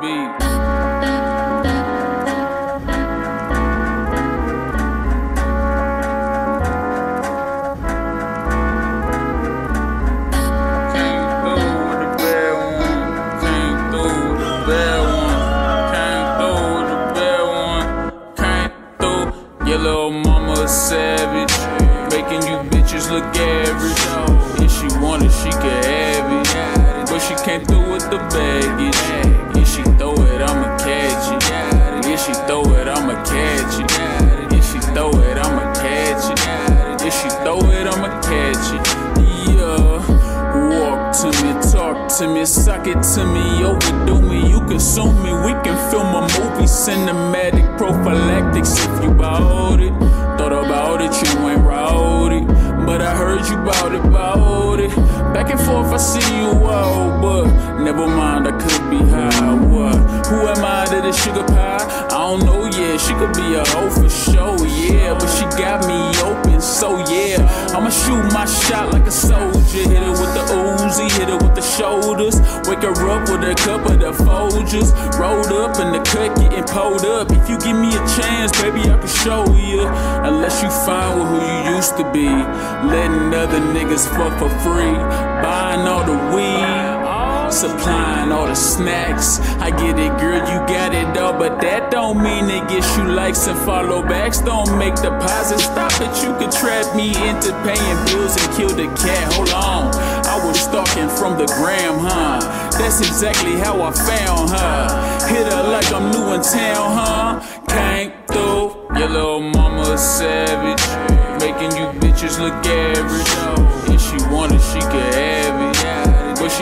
beat. Came through. Your little mama savage. Making you bitches look average. If she want it, she can have But she came through with the baggage. If she throw it, I'ma catch it. If she throw it, I'ma catch it. If she throw it, I'ma catch it. If she throw it, I'ma catch it. Yeah. Walk to me, talk to me, suck it to me, overdo me. You consume me, we can film a movie, cinematic prophylactics if you bout it. Thought about it, you ain't it. But I heard you bout it, bout it. Back and forth, I see you out, but never mind, I could be high. What? Who am I to the sugar pie? I don't know yet. She could be a hoe for sure, yeah. But she got me. I'ma shoot my shot like a soldier. Hit it with the Uzi, hit it with the shoulders. Wake her up with a cup of the Folgers. Rolled up in the cut, getting pulled up. If you give me a chance, baby, I can show you. Unless you find with who you used to be. Letting other niggas fuck for free. Buying all the weed. Supplying all the snacks. I get it, girl, you got it all, but that don't mean it gets you likes and follow backs. Don't make deposits. Stop it, you could trap me into paying bills and kill the cat. Hold on, I was stalking from the gram, huh? That's exactly how I found her. Hit her like I'm new in town, huh? Came through, your little mama savage. Making you bitches look average. If she wanted, she could have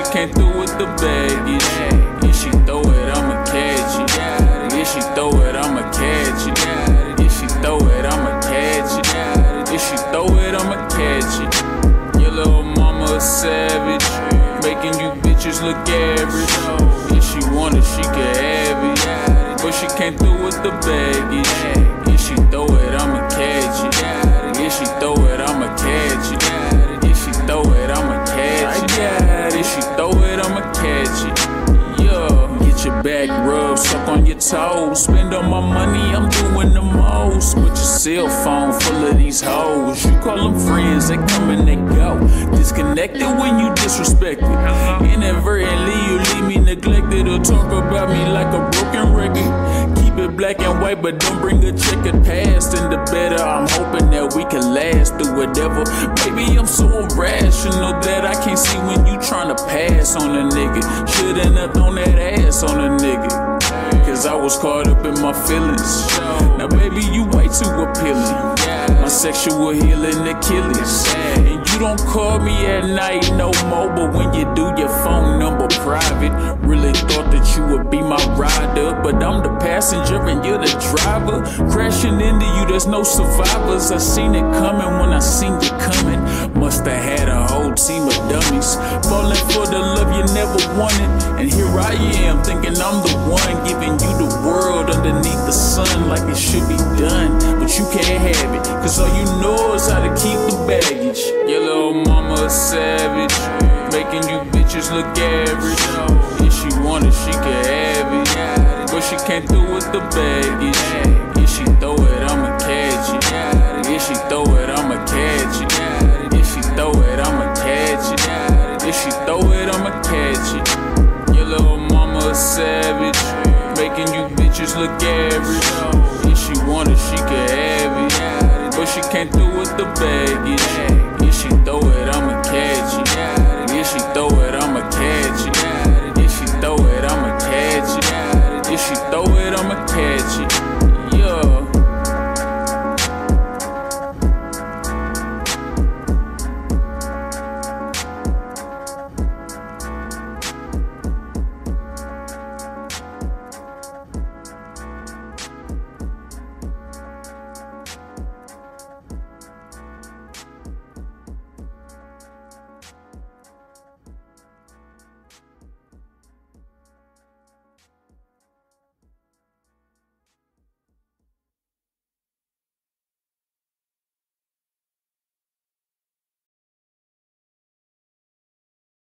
she came through with the baggage. If she throw it, I'ma catch it. If she throw it, I'ma catch it. If she throw it, I'ma catch it. If she throw it, I'ma catch it. Your little mama a savage. Making you bitches look average. If she want it, she can have it. But she came through with the baggage. If she throw it, I'ma catch it. If she throw it, I'ma catch it. Catch it. Yeah, get your back rubbed, suck on your toes. Spend all my money, I'm doing the most. With your cell phone full of these hoes. You call them friends, they come and they go. Disconnected when you disrespected. Inadvertently, you leave me neglected or talk about me like a broken record. Keep it black and white, but don't bring a checkered past in the better. I'm hoping that we can last through whatever. Maybe I'm so irrational that pass on a nigga. Shouldn't have thrown that ass on a nigga. Cause I was caught up in my feelings. Now, baby, you way too appealing. My sexual healing Achilles. And you don't call me at night no more, but when you do, your phone number private. Really thought that you would be my rider, but I'm the passenger and you're the driver. Crashing into you, there's no survivors. I seen it coming when I seen you coming. Must have had a whole team dummies. Falling for the love you never wanted. And here I am, thinking I'm the one giving you the world underneath the sun like it should be done. But you can't have it, cause all you know is how to keep the baggage. Your little mama a savage, making you bitches look average. If she wanted, she could have it. But she came through with the baggage. ratchet. Your little mama a savage, making you bitches look average. If she wanted, she could have it, but she can't do with the baggage. If she throw it, I'ma catch it. If she throw it, I'ma catch it. If she throw it, I'ma catch it. If she throw it, I'ma catch it.